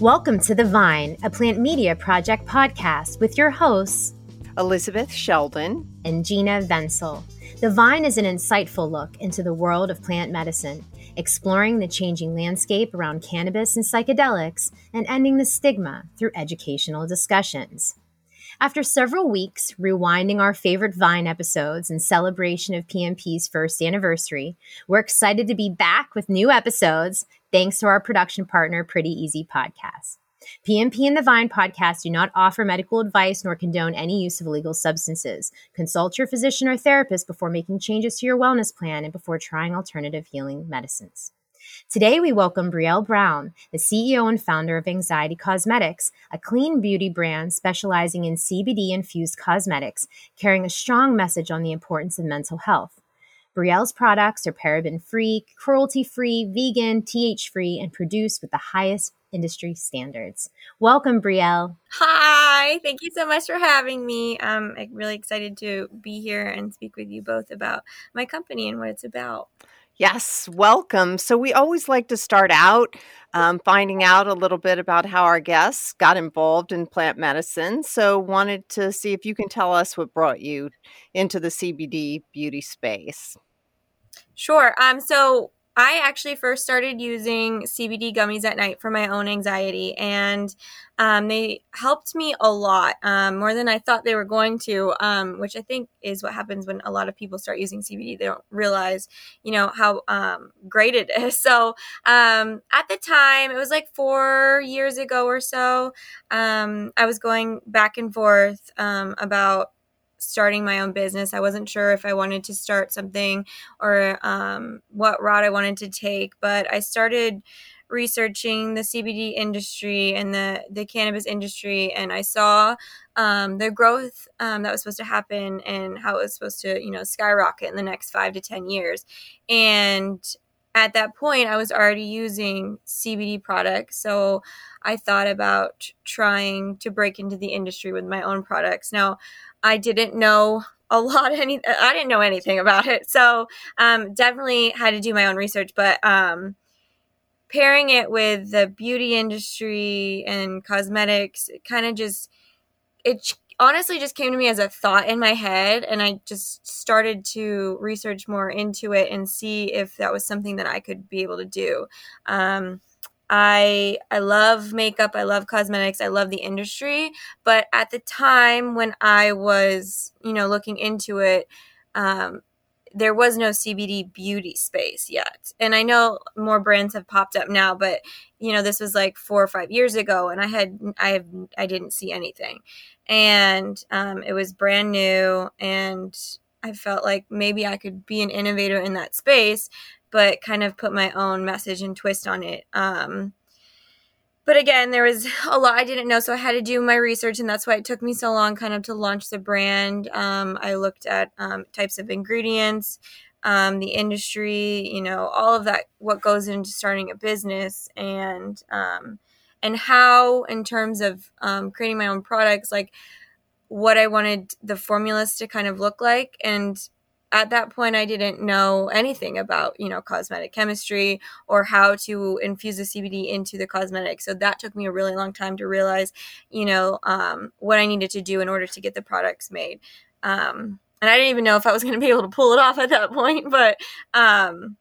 Welcome to The Vine, a plant media project podcast with your hosts, Elizabeth Sheldon and Gina Vensel. The Vine is an insightful look into the world of plant medicine, exploring the changing landscape around cannabis and psychedelics, and ending the stigma through educational discussions. After several weeks rewinding our favorite Vine episodes in celebration of PMP's first anniversary, we're excited to be back with new episodes thanks to our production partner, Pretty Easy Podcast. PMP and the Vine podcast do not offer medical advice nor condone any use of illegal substances. Consult your physician or therapist before making changes to your wellness plan and before trying alternative healing medicines. Today, we welcome Brielle Brown, the CEO and founder of Anxiety Cosmetics, a clean beauty brand specializing in CBD infused cosmetics, carrying a strong message on the importance of mental health. Brielle's products are paraben free, cruelty free, vegan, THC free, and produced with the highest industry standards. Welcome, Brielle. Hi, thank you so much for having me. Um, I'm really excited to be here and speak with you both about my company and what it's about. Yes, welcome. So, we always like to start out um, finding out a little bit about how our guests got involved in plant medicine. So, wanted to see if you can tell us what brought you into the CBD beauty space. Sure. Um, so I actually first started using CBD gummies at night for my own anxiety, and um, they helped me a lot um, more than I thought they were going to. Um, which I think is what happens when a lot of people start using CBD; they don't realize, you know, how um, great it is. So um, at the time, it was like four years ago or so. Um, I was going back and forth about starting my own business. I wasn't sure if I wanted to start something or um, what route I wanted to take, but I started researching the CBD industry and the the cannabis industry, and I saw um, the growth um, that was supposed to happen and how it was supposed to you know skyrocket in the next five to ten years, and at that point, I was already using CBD products. So I thought about trying to break into the industry with my own products. Now, I didn't know a lot any I didn't know anything about it. So um, definitely had to do my own research. But um, pairing it with the beauty industry and cosmetics, kind of just it honestly just came to me as a thought in my head and i just started to research more into it and see if that was something that i could be able to do um, I I love makeup, I love cosmetics, I love the industry, but at the time when I was, you know, looking into it, um, there was no CBD beauty space yet. And I know more brands have popped up now, but you know, this was like 4 or 5 years ago and I had I I didn't see anything. And um, it was brand new and I felt like maybe I could be an innovator in that space but kind of put my own message and twist on it. Um, but again, there was a lot I didn't know, so I had to do my research, and that's why it took me so long, kind of, to launch the brand. Um, I looked at um, types of ingredients, um, the industry, you know, all of that, what goes into starting a business, and um, and how, in terms of um, creating my own products, like what I wanted the formulas to kind of look like, and at that point i didn't know anything about you know cosmetic chemistry or how to infuse the cbd into the cosmetic so that took me a really long time to realize you know um, what i needed to do in order to get the products made. Um, and i didn't even know if i was going to be able to pull it off at that point but um,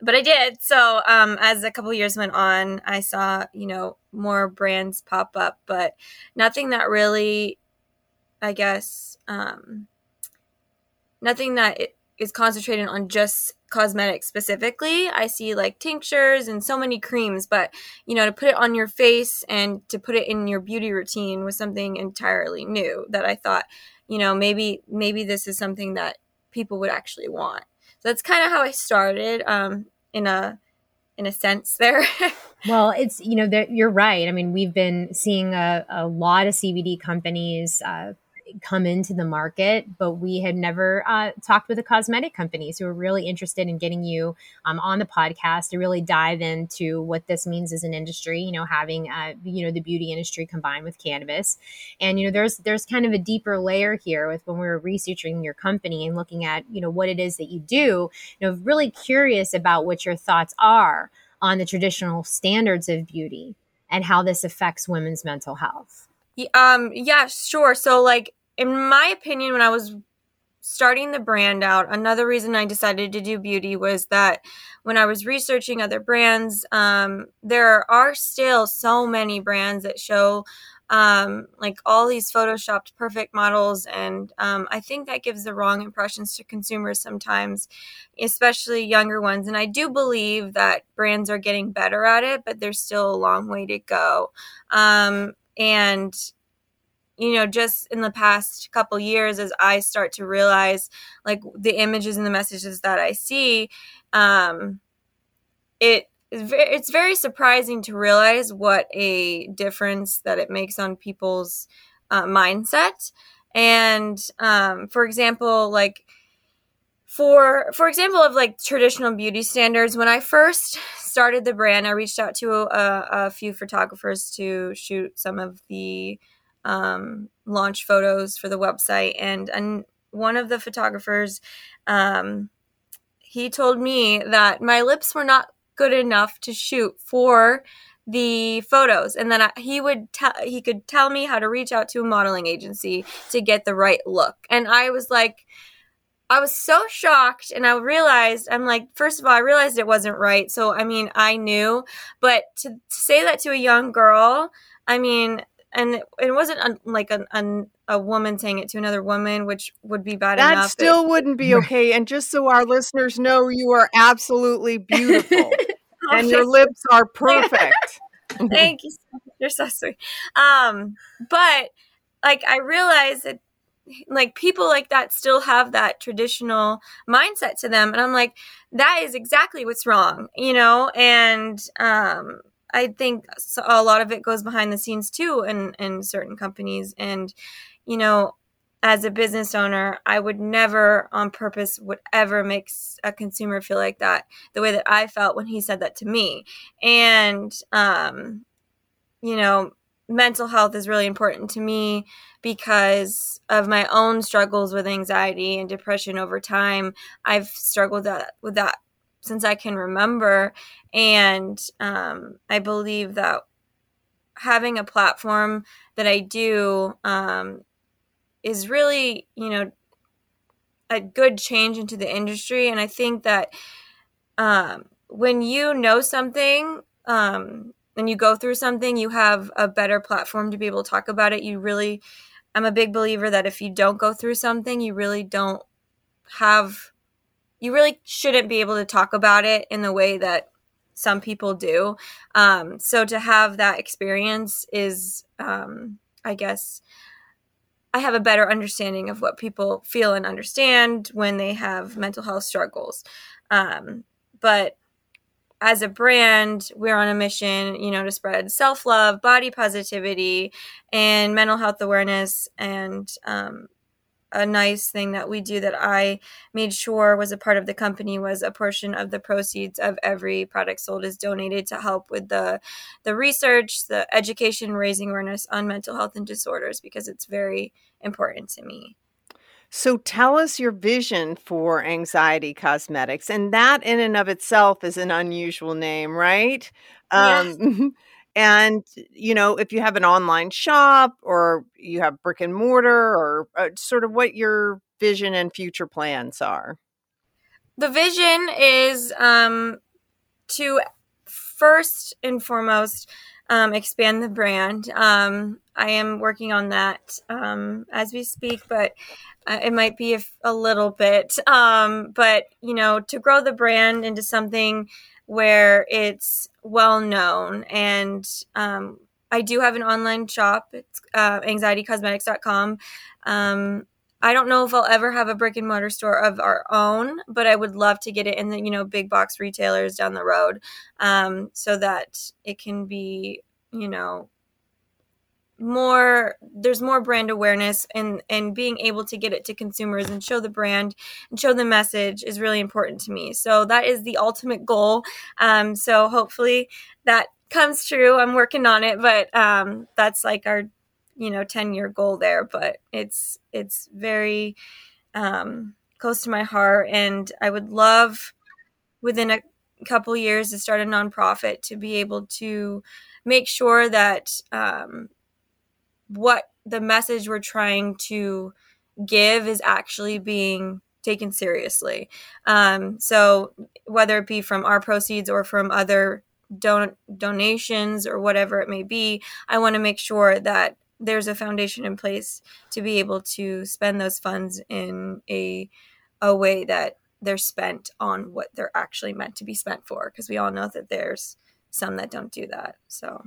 but i did. So um, as a couple years went on i saw you know more brands pop up but nothing that really i guess um, nothing that is concentrated on just cosmetics specifically. I see like tinctures and so many creams, but you know, to put it on your face and to put it in your beauty routine was something entirely new that I thought, you know, maybe maybe this is something that people would actually want. So that's kind of how I started um, in a in a sense there. well, it's you know you're right. I mean, we've been seeing a, a lot of CBD companies uh, come into the market, but we had never uh, talked with the cosmetic companies who are really interested in getting you um, on the podcast to really dive into what this means as an industry. You know, having uh, you know the beauty industry combined with cannabis, and you know there's there's kind of a deeper layer here with when we were researching your company and looking at you know what it is that you do. You know, really curious about what your thoughts are on the traditional standards of beauty and how this affects women's mental health. Um, yeah, sure. So, like, in my opinion, when I was starting the brand out, another reason I decided to do beauty was that when I was researching other brands, um, there are still so many brands that show um, like all these photoshopped perfect models. And um, I think that gives the wrong impressions to consumers sometimes, especially younger ones. And I do believe that brands are getting better at it, but there's still a long way to go. Um, and you know just in the past couple years as i start to realize like the images and the messages that i see um it it's very surprising to realize what a difference that it makes on people's uh, mindset. And um, for example like for for example of like traditional beauty standards when i first started the brand i reached out to a, a few photographers to shoot some of the um, launch photos for the website. And, and one of the photographers um, he told me that my lips were not good enough to shoot for the photos. And then he would tell he could tell me how to reach out to a modeling agency to get the right look. And i was like i was so shocked. And i realized i'm like first of all i realized it wasn't right. So i mean i knew. But to, to say that to a young girl i mean and it, it wasn't un, like a, a, a woman saying it to another woman, which would be bad that enough. That still wouldn't be okay. And just so our listeners know, you are absolutely beautiful, and your lips are perfect. Thank you. You're so sweet. Um, but like I realized that like people like that still have that traditional mindset to them and i'm like that is exactly what's wrong you know and um I think a lot of it goes behind the scenes too in, in certain companies. And, you know, as a business owner, I would never on purpose would ever make a consumer feel like that the way that I felt when he said that to me. And, um, you know, mental health is really important to me because of my own struggles with anxiety and depression over time. I've struggled that, with that since I can remember. And um, I believe that having a platform that I do um, is really, you know, a good change into the industry. And I think that um, when you know something um, and you go through something, you have a better platform to be able to talk about it. You really, I'm a big believer that if you don't go through something, you really don't have you really shouldn't be able to talk about it in the way that some people do. Um, so to have that experience is, um, I guess, I have a better understanding of what people feel and understand when they have mental health struggles. Um, but as a brand, we're on a mission, you know, to spread self love, body positivity, and mental health awareness. And um, a nice thing that we do that I made sure was a part of the company was a portion of the proceeds of every product sold is donated to help with the the research, the education, raising awareness on mental health and disorders because it's very important to me. So tell us your vision for anxiety cosmetics and that in and of itself is an unusual name, right? Yes. Um And, you know, if you have an online shop or you have brick and mortar or uh, sort of what your vision and future plans are. The vision is um, to first and foremost um, expand the brand. Um, I am working on that um, as we speak, but uh, it might be a, a little bit. Um, but, you know, to grow the brand into something where it's well known. And um, I do have an online shop. It's uh, anxietycosmetics.com. Um, I don't know if I'll ever have a brick and mortar store of our own, but I would love to get it in the you know big box retailers down the road, um, so that it can be you know more there's more brand awareness and and being able to get it to consumers and show the brand and show the message is really important to me. So that is the ultimate goal. Um, so hopefully that comes true. I'm working on it but um, that's like our you know 10 year goal there but it's it's very um, close to my heart. And i would love within a couple years to start a nonprofit to be able to make sure that um, what the message we're trying to give is actually being taken seriously. Um, so whether it be from our proceeds or from other don- donations or whatever it may be, I want to make sure that there's a foundation in place to be able to spend those funds in a a way that they're spent on what they're actually meant to be spent for because we all know that there's some that don't do that so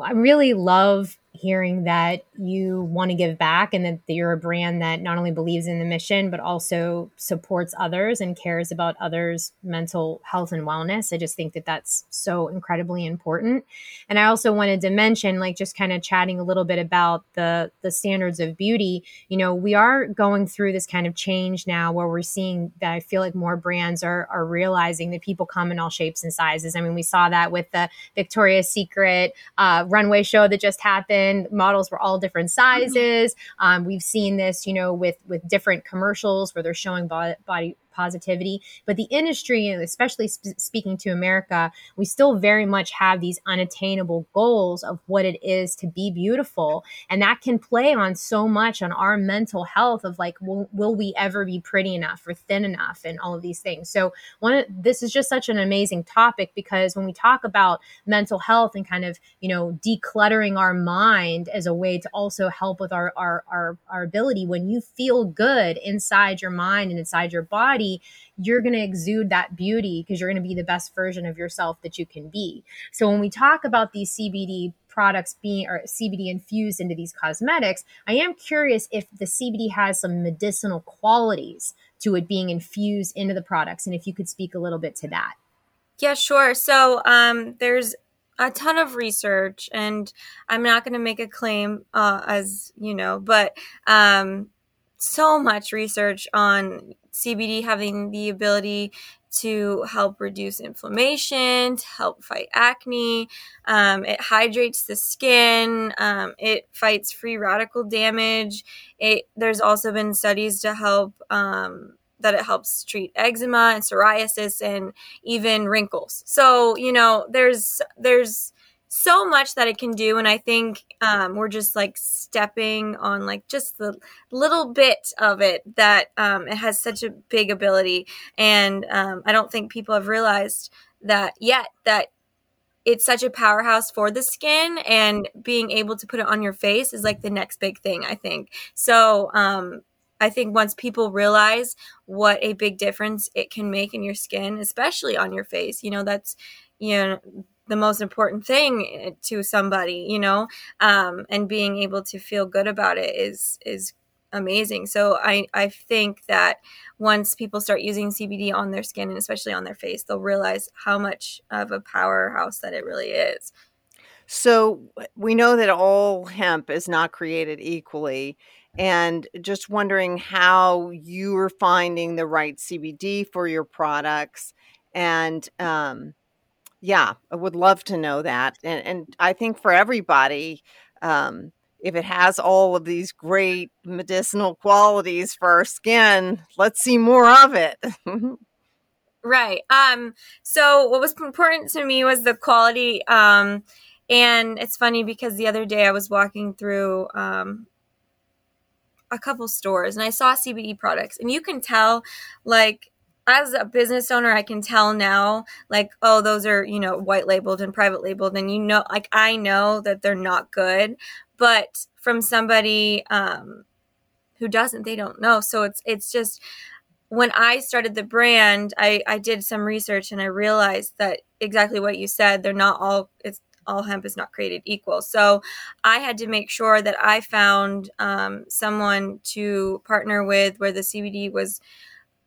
I really love hearing that you want to give back and that you're a brand that not only believes in the mission but also supports others and cares about others mental health and wellness. I just think that that's so incredibly important. And i also wanted to mention like just kind of chatting a little bit about the the standards of beauty. You know we are going through this kind of change now where we're seeing that i feel like more brands are are realizing that people come in all shapes and sizes. I mean we saw that with the victoria's secret uh, runway show that just happened models were all different sizes. Um, we've seen this, you know, with with different commercials where they're showing body positivity. But the industry, especially sp- speaking to America, we still very much have these unattainable goals of what it is to be beautiful. And that can play on so much on our mental health of like, will, will we ever be pretty enough or thin enough and all of these things. So one this is just such an amazing topic because when we talk about mental health and kind of, you know, decluttering our mind as a way to also help with our, our, our, our ability, when you feel good inside your mind and inside your body, body, you're going to exude that beauty because you're going to be the best version of yourself that you can be. So when we talk about these CBD products being or CBD infused into these cosmetics, I am curious if the CBD has some medicinal qualities to it being infused into the products and if you could speak a little bit to that. Yeah, sure. So um, there's a ton of research, and I'm not going to make a claim, uh, as you know, but um, so much research on CBD having the ability to help reduce inflammation, to help fight acne. Um, it hydrates the skin. Um, it fights free radical damage. It there's also been studies to help um, that it helps treat eczema and psoriasis and even wrinkles. So you know there's there's so much that it can do and i think um, we're just like stepping on like just the little bit of it that um, it has such a big ability. And um, i don't think people have realized that yet that it's such a powerhouse for the skin and being able to put it on your face is like the next big thing i think. So um, I think once people realize what a big difference it can make in your skin, especially on your face, you know, that's, you know, the most important thing eh, to somebody you know? Um, and being able to feel good about it is is amazing. So i i think that once people start using cbd on their skin and especially on their face they'll realize how much of a powerhouse that it really is. So we know that all hemp is not created equally and just wondering how you are finding the right cbd for your products and um, yeah, I would love to know that. And, and I think for everybody, um, if it has all of these great medicinal qualities for our skin, let's see more of it. right. Um, so what was important to me was the quality. Um, and it's funny because the other day I was walking through um, a couple stores and I saw CBD products, and you can tell like as a business owner, I can tell now, like, oh, those are, you know, white labeled and private labeled. And, you know, like, I know that they're not good. But from somebody um, who doesn't, they don't know. So it's, it's just, when I started the brand, I, I did some research and I realized that exactly what you said, they're not all, it's, all hemp is not created equal. So I had to make sure that I found um, someone to partner with where the CBD was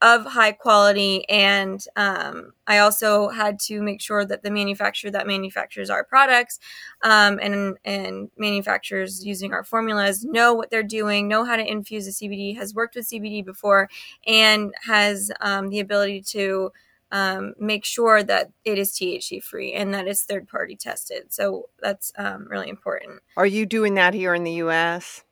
of high quality and um, i also had to make sure that the manufacturer that manufactures our products um, and and manufacturers using our formulas know what they're doing know how to infuse the cbd has worked with cbd before and has um, the ability to um, make sure that it is THC free and that it's third party tested. So that's um, really important. Are you doing that here in the US?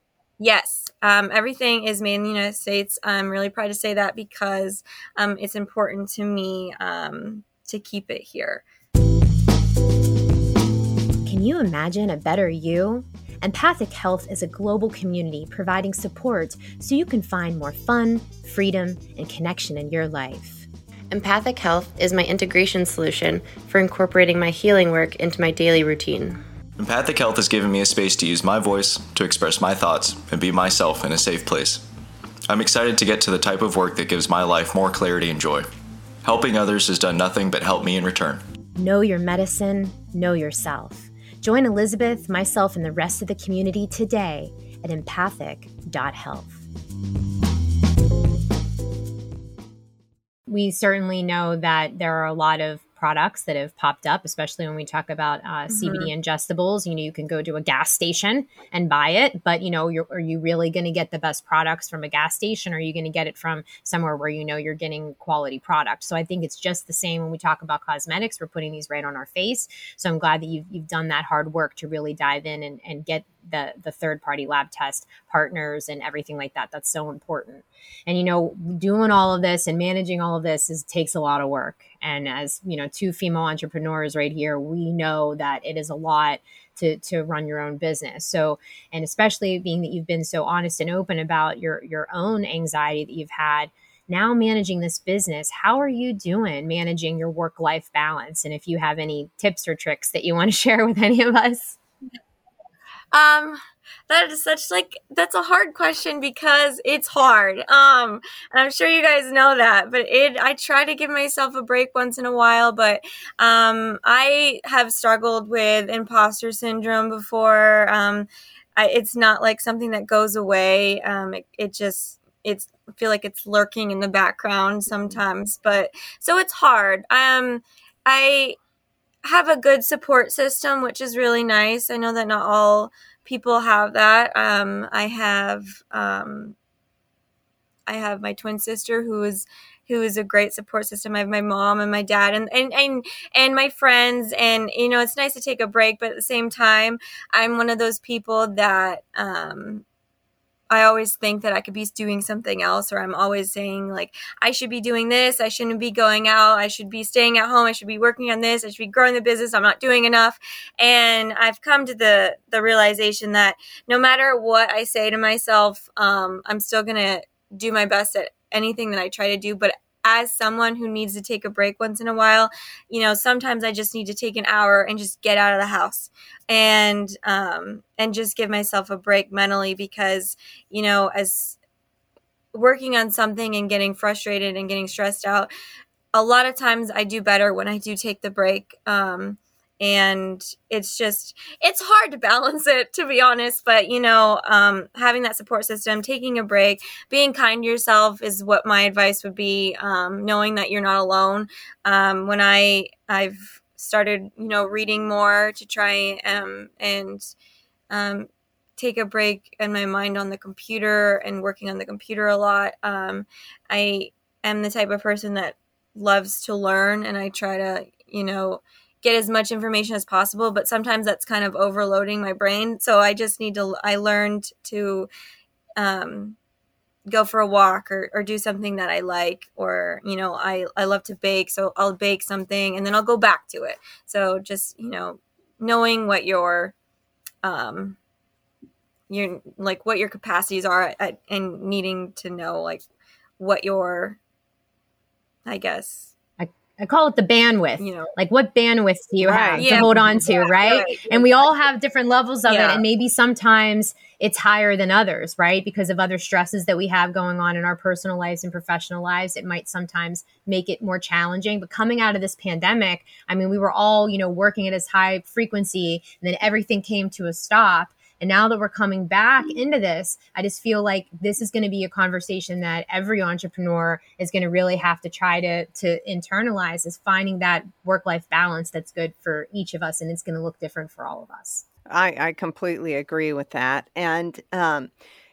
Yes, um, everything is made in the United States. I'm really proud to say that because um, it's important to me um, to keep it here. Can you imagine a better you? Empathic Health is a global community providing support so you can find more fun, freedom, and connection in your life. Empathic Health is my integration solution for incorporating my healing work into my daily routine. Empathic Health has given me a space to use my voice, to express my thoughts, and be myself in a safe place. I'm excited to get to the type of work that gives my life more clarity and joy. Helping others has done nothing but help me in return. Know your medicine, know yourself. Join Elizabeth, myself, and the rest of the community today at empathic.health. We certainly know that there are a lot of products that have popped up, especially when we talk about uh, mm-hmm. CBD ingestibles. You know, you can go to a gas station and buy it, but you know, are you really going to get the best products from a gas station? Or are you going to get it from somewhere where you know you're getting quality product? So I think it's just the same when we talk about cosmetics. We're putting these right on our face. So I'm glad that you've, you've done that hard work to really dive in and, and get the the third party lab test partners and everything like that. That's so important. And you know doing all of this and managing all of this is takes a lot of work. And as you know two female entrepreneurs right here we know that it is a lot to to run your own business. So and especially being that you've been so honest and open about your your own anxiety that you've had now managing this business how are you doing managing your work life balance? And if you have any tips or tricks that you want to share with any of us um, that is such like that's a hard question because it's hard. Um, and I'm sure you guys know that, but it I try to give myself a break once in a while, but um, I have struggled with imposter syndrome before. Um, I, it's not like something that goes away. Um, it, it just it's I feel like it's lurking in the background sometimes, but so it's hard. Um, I have a good support system, which is really nice. I know that not all people have that. Um, I have um, I have my twin sister who is who is a great support system. I have my mom and my dad and and and, and my friends and you know it's nice to take a break, but at the same time, I'm one of those people that um, I always think that I could be doing something else, or I'm always saying, like, I should be doing this. I shouldn't be going out. I should be staying at home. I should be working on this. I should be growing the business. I'm not doing enough. And I've come to the, the realization that no matter what I say to myself, um, I'm still going to do my best at anything that I try to do. But as someone who needs to take a break once in a while, you know, sometimes I just need to take an hour and just get out of the house and um, and just give myself a break mentally because you know, as working on something and getting frustrated and getting stressed out, a lot of times I do better when I do take the break. Um, and it's just it's hard to balance it to be honest but you know um, having that support system taking a break being kind to yourself is what my advice would be um, knowing that you're not alone. Um, when i i've started you know reading more to try um, and um, take a break in my mind on the computer and working on the computer a lot um, i am the type of person that loves to learn and i try to you know get as much information as possible but sometimes that's kind of overloading my brain. So i just need to i learned to um, go for a walk or, or do something that i like or you know I, I love to bake so i'll bake something and then i'll go back to it. So just you know knowing what your um your like what your capacities are at, and needing to know like what your i guess I call it the bandwidth. You know, like what bandwidth do you right. have yeah. to hold on to, yeah, right? right? And we all have different levels of yeah. it, and maybe sometimes it's higher than others, right? Because of other stresses that we have going on in our personal lives and professional lives, it might sometimes make it more challenging. But coming out of this pandemic, I mean, we were all, you know, working at this high frequency, and then everything came to a stop and now that we're coming back into this, I just feel like this is going to be a conversation that every entrepreneur is going to really have to try to to internalize is finding that work life balance that's good for each of us, and it's going to look different for all of us. I, I completely agree with that, and. Um,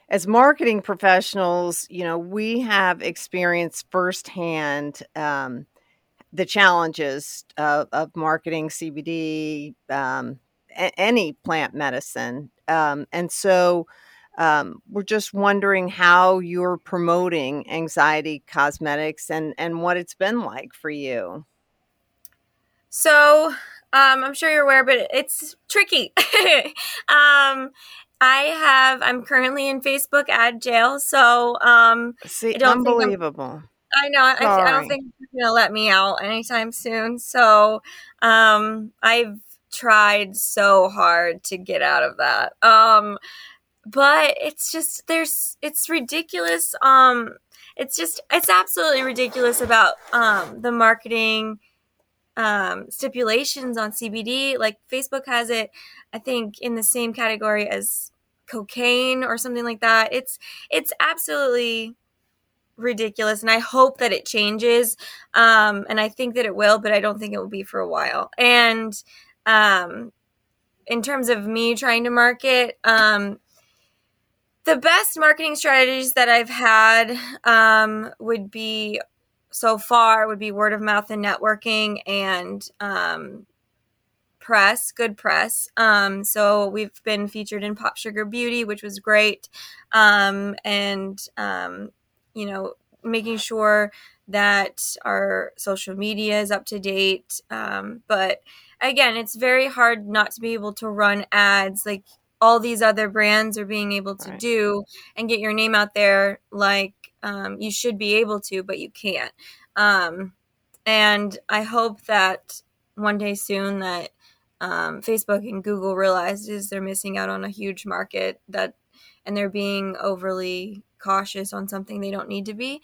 as marketing professionals, you know, we have experienced firsthand um, the challenges of, of marketing CBD, um, a- any plant medicine. Um, and so um, we're just wondering how you're promoting anxiety cosmetics and, and what it's been like for you. So um, I'm sure you're aware, but it's tricky. um, I have. I'm currently in Facebook ad jail, so um, See, unbelievable. I know. I, I, don't think they're gonna let me out anytime soon. So um, I've tried so hard to get out of that. Um, but it's just there's it's ridiculous. Um, it's just it's absolutely ridiculous about um, the marketing um, stipulations on CBD. Like Facebook has it, I think, in the same category as cocaine or something like that. It's it's absolutely ridiculous, and I hope that it changes. Um, and I think that it will, but I don't think it will be for a while. And um, in terms of me trying to market, um, the best marketing strategies that I've had um, would be so far would be word of mouth and networking and um, press, good press. Um, so we've been featured in Pop Sugar Beauty, which was great, um, and um, you know, making sure that our social media is up to date. Um, but again, it's very hard not to be able to run ads like all these other brands are being able to right. do and get your name out there like um, you should be able to, but you can't. Um, and I hope that one day soon that um, Facebook and Google realizes they're missing out on a huge market that, and they're being overly cautious on something they don't need to be.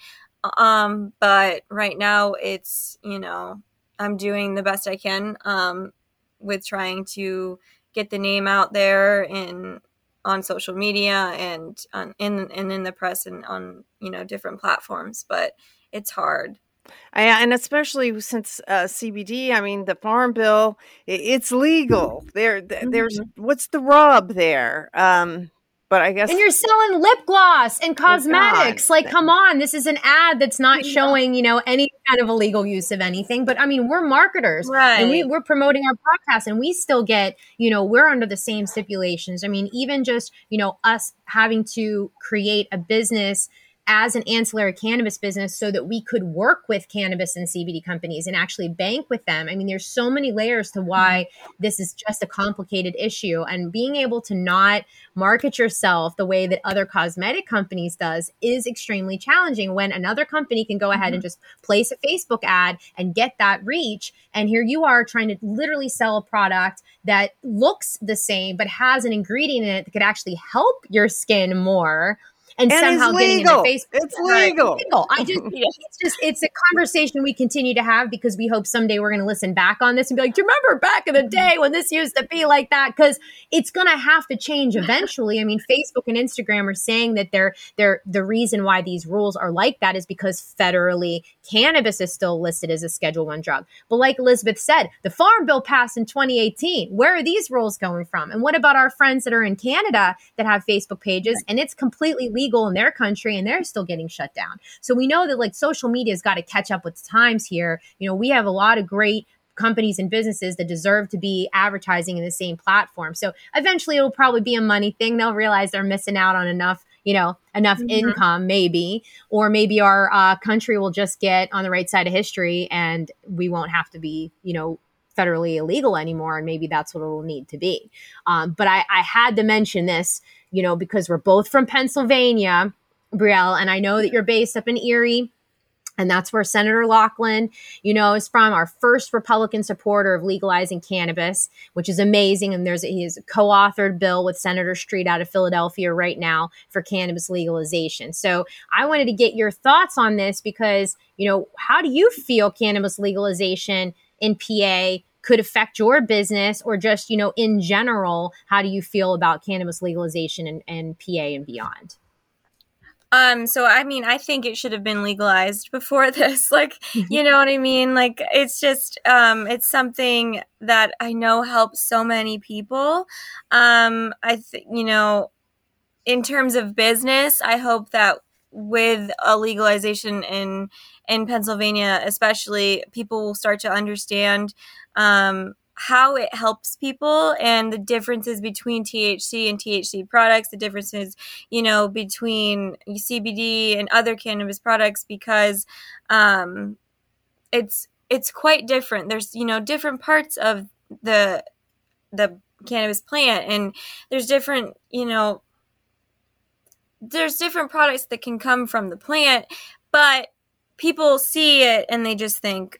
Um, but right now, it's you know I'm doing the best I can um, with trying to get the name out there in on social media and on in and in the press and on you know different platforms but it's hard and especially since uh, CBD, I mean, the farm bill, it's legal. There, there's mm-hmm. what's the rub there? Um, but I guess and you're selling lip gloss and oh, cosmetics. Oh like, come on, this is an ad that's not showing you know any kind of illegal use of anything. But I mean, we're marketers, right? And we, we're promoting our podcast, and we still get you know we're under the same stipulations. I mean, even just you know us having to create a business as an ancillary cannabis business so that we could work with cannabis and CBD companies and actually bank with them. I mean, there's so many layers to why this is just a complicated issue and being able to not market yourself the way that other cosmetic companies does is extremely challenging when another company can go ahead mm-hmm. and just place a Facebook ad and get that reach and here you are trying to literally sell a product that looks the same but has an ingredient in it that could actually help your skin more and, and somehow getting into Facebook. It's legal. legal. I just it's just it's a conversation we continue to have because we hope someday we're going to listen back on this and be like, "Do you remember back in the mm-hmm. day when this used to be like that?" Because it's going to have to change eventually. I mean, Facebook and Instagram are saying that they're they're the reason why these rules are like that is because federally cannabis is still listed as a Schedule One drug. But like Elizabeth said, the Farm Bill passed in 2018. Where are these rules going from? And what about our friends that are in Canada that have Facebook pages and it's completely legal? Legal in their country and they're still getting shut down. So we know that like social media has got to catch up with times here. You know, we have a lot of great companies and businesses that deserve to be advertising in the same platform. So eventually it'll probably be a money thing. They'll realize they're missing out on enough, you know, enough mm-hmm. income maybe, or maybe our uh, country will just get on the right side of history and we won't have to be, you know, federally illegal anymore. And maybe that's what it will need to be. Um, but I, I had to mention this you know, because we're both from Pennsylvania, Brielle, and I know that you're based up in Erie. And that's where Senator Laughlin, you know, is from our first Republican supporter of legalizing cannabis, which is amazing. And there's he has a co-authored bill with Senator Street out of Philadelphia right now for cannabis legalization. So I wanted to get your thoughts on this because, you know, how do you feel cannabis legalization in PA could affect your business or just, you know, in general, how do you feel about cannabis legalization and, and PA and beyond? Um, so I mean, I think it should have been legalized before this. Like, mm-hmm. you know what I mean? Like, it's just, um, it's something that I know helps so many people. Um, I think, you know, in terms of business, I hope that with a legalization in in Pennsylvania, especially, people will start to understand um, how it helps people and the differences between THC and THC products, the differences, you know, between CBD and other cannabis products because um, it's it's quite different. There's you know different parts of the the cannabis plant, and there's different you know there's different products that can come from the plant, but people see it and they just think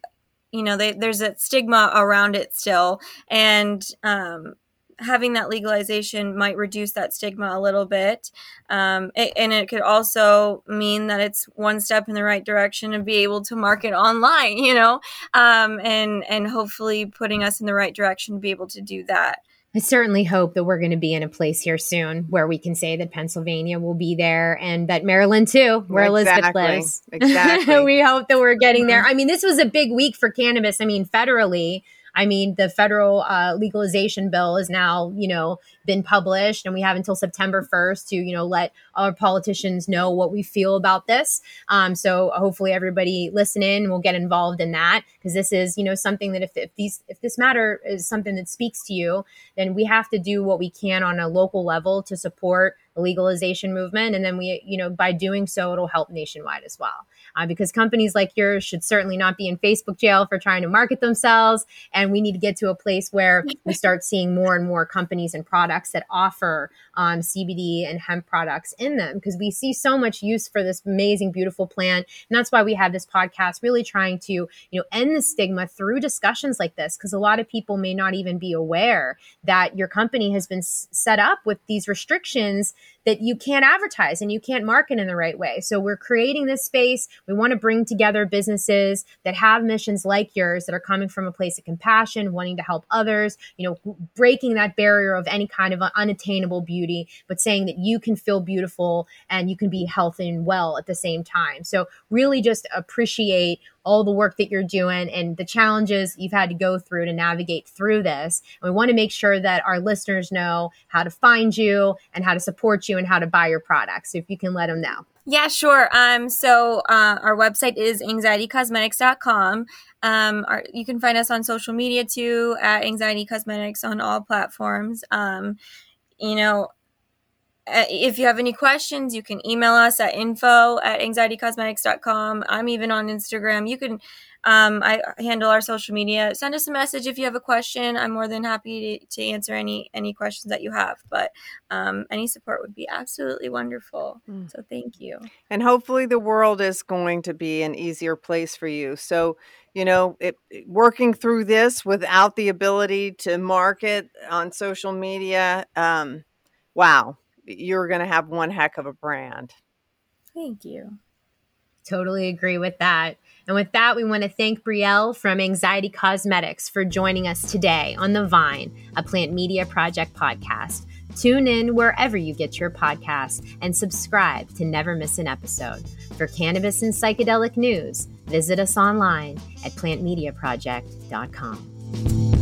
you know they, there's a stigma around it still and um, having that legalization might reduce that stigma a little bit. Um, it, and it could also mean that it's one step in the right direction and be able to market online, you know, um, and, and hopefully putting us in the right direction to be able to do that. I certainly hope that we're going to be in a place here soon where we can say that Pennsylvania will be there and that Maryland too, where exactly. Elizabeth lives. Exactly. we hope that we're getting mm-hmm. there. I mean, this was a big week for cannabis. I mean, federally, I mean, the federal uh, legalization bill is now, you know, been published, and we have until September 1st to, you know, let our politicians know what we feel about this. Um, so hopefully, everybody listening will get involved in that because this is, you know, something that if, if these if this matter is something that speaks to you, then we have to do what we can on a local level to support the legalization movement, and then we, you know, by doing so, it'll help nationwide as well uh, because companies like yours should certainly not be in Facebook jail for trying to market themselves. And we need to get to a place where we start seeing more and more companies and products that offer um, CBD and hemp products in them because we see so much use for this amazing, beautiful plant. And that's why we have this podcast really trying to, you know, end the stigma through discussions like this because a lot of people may not even be aware that your company has been s- set up with these restrictions that you can't advertise and you can't market in the right way. So we're creating this space. We want to bring together businesses that have missions like yours that are coming from a place of compassion, wanting to help others, you know, breaking that barrier of any kind of unattainable beauty, but saying that you can feel beautiful and you can be healthy and well at the same time. So really just appreciate all the work that you're doing and the challenges you've had to go through to navigate through this. And we want to make sure that our listeners know how to find you and how to support you and how to buy your products. So if you can let them know. Yeah, sure. Um, so uh, our website is anxietycosmetics.com. Um, our, you can find us on social media too at Anxiety Cosmetics on all platforms. Um, you know, if you have any questions, you can email us at info at anxietycosmetics.com. I'm even on Instagram. You can, um, I handle our social media. Send us a message if you have a question. I'm more than happy to, to answer any, any questions that you have, but, um, any support would be absolutely wonderful. Mm. So thank you. And hopefully the world is going to be an easier place for you. So, you know, it, working through this without the ability to market on social media, um, wow you're going to have one heck of a brand. Thank you. Totally agree with that. And with that, we want to thank Brielle from Anxiety Cosmetics for joining us today on The Vine, a plant media project podcast. Tune in wherever you get your podcasts and subscribe to never miss an episode. For cannabis and psychedelic news, visit us online at plantmediaproject.com.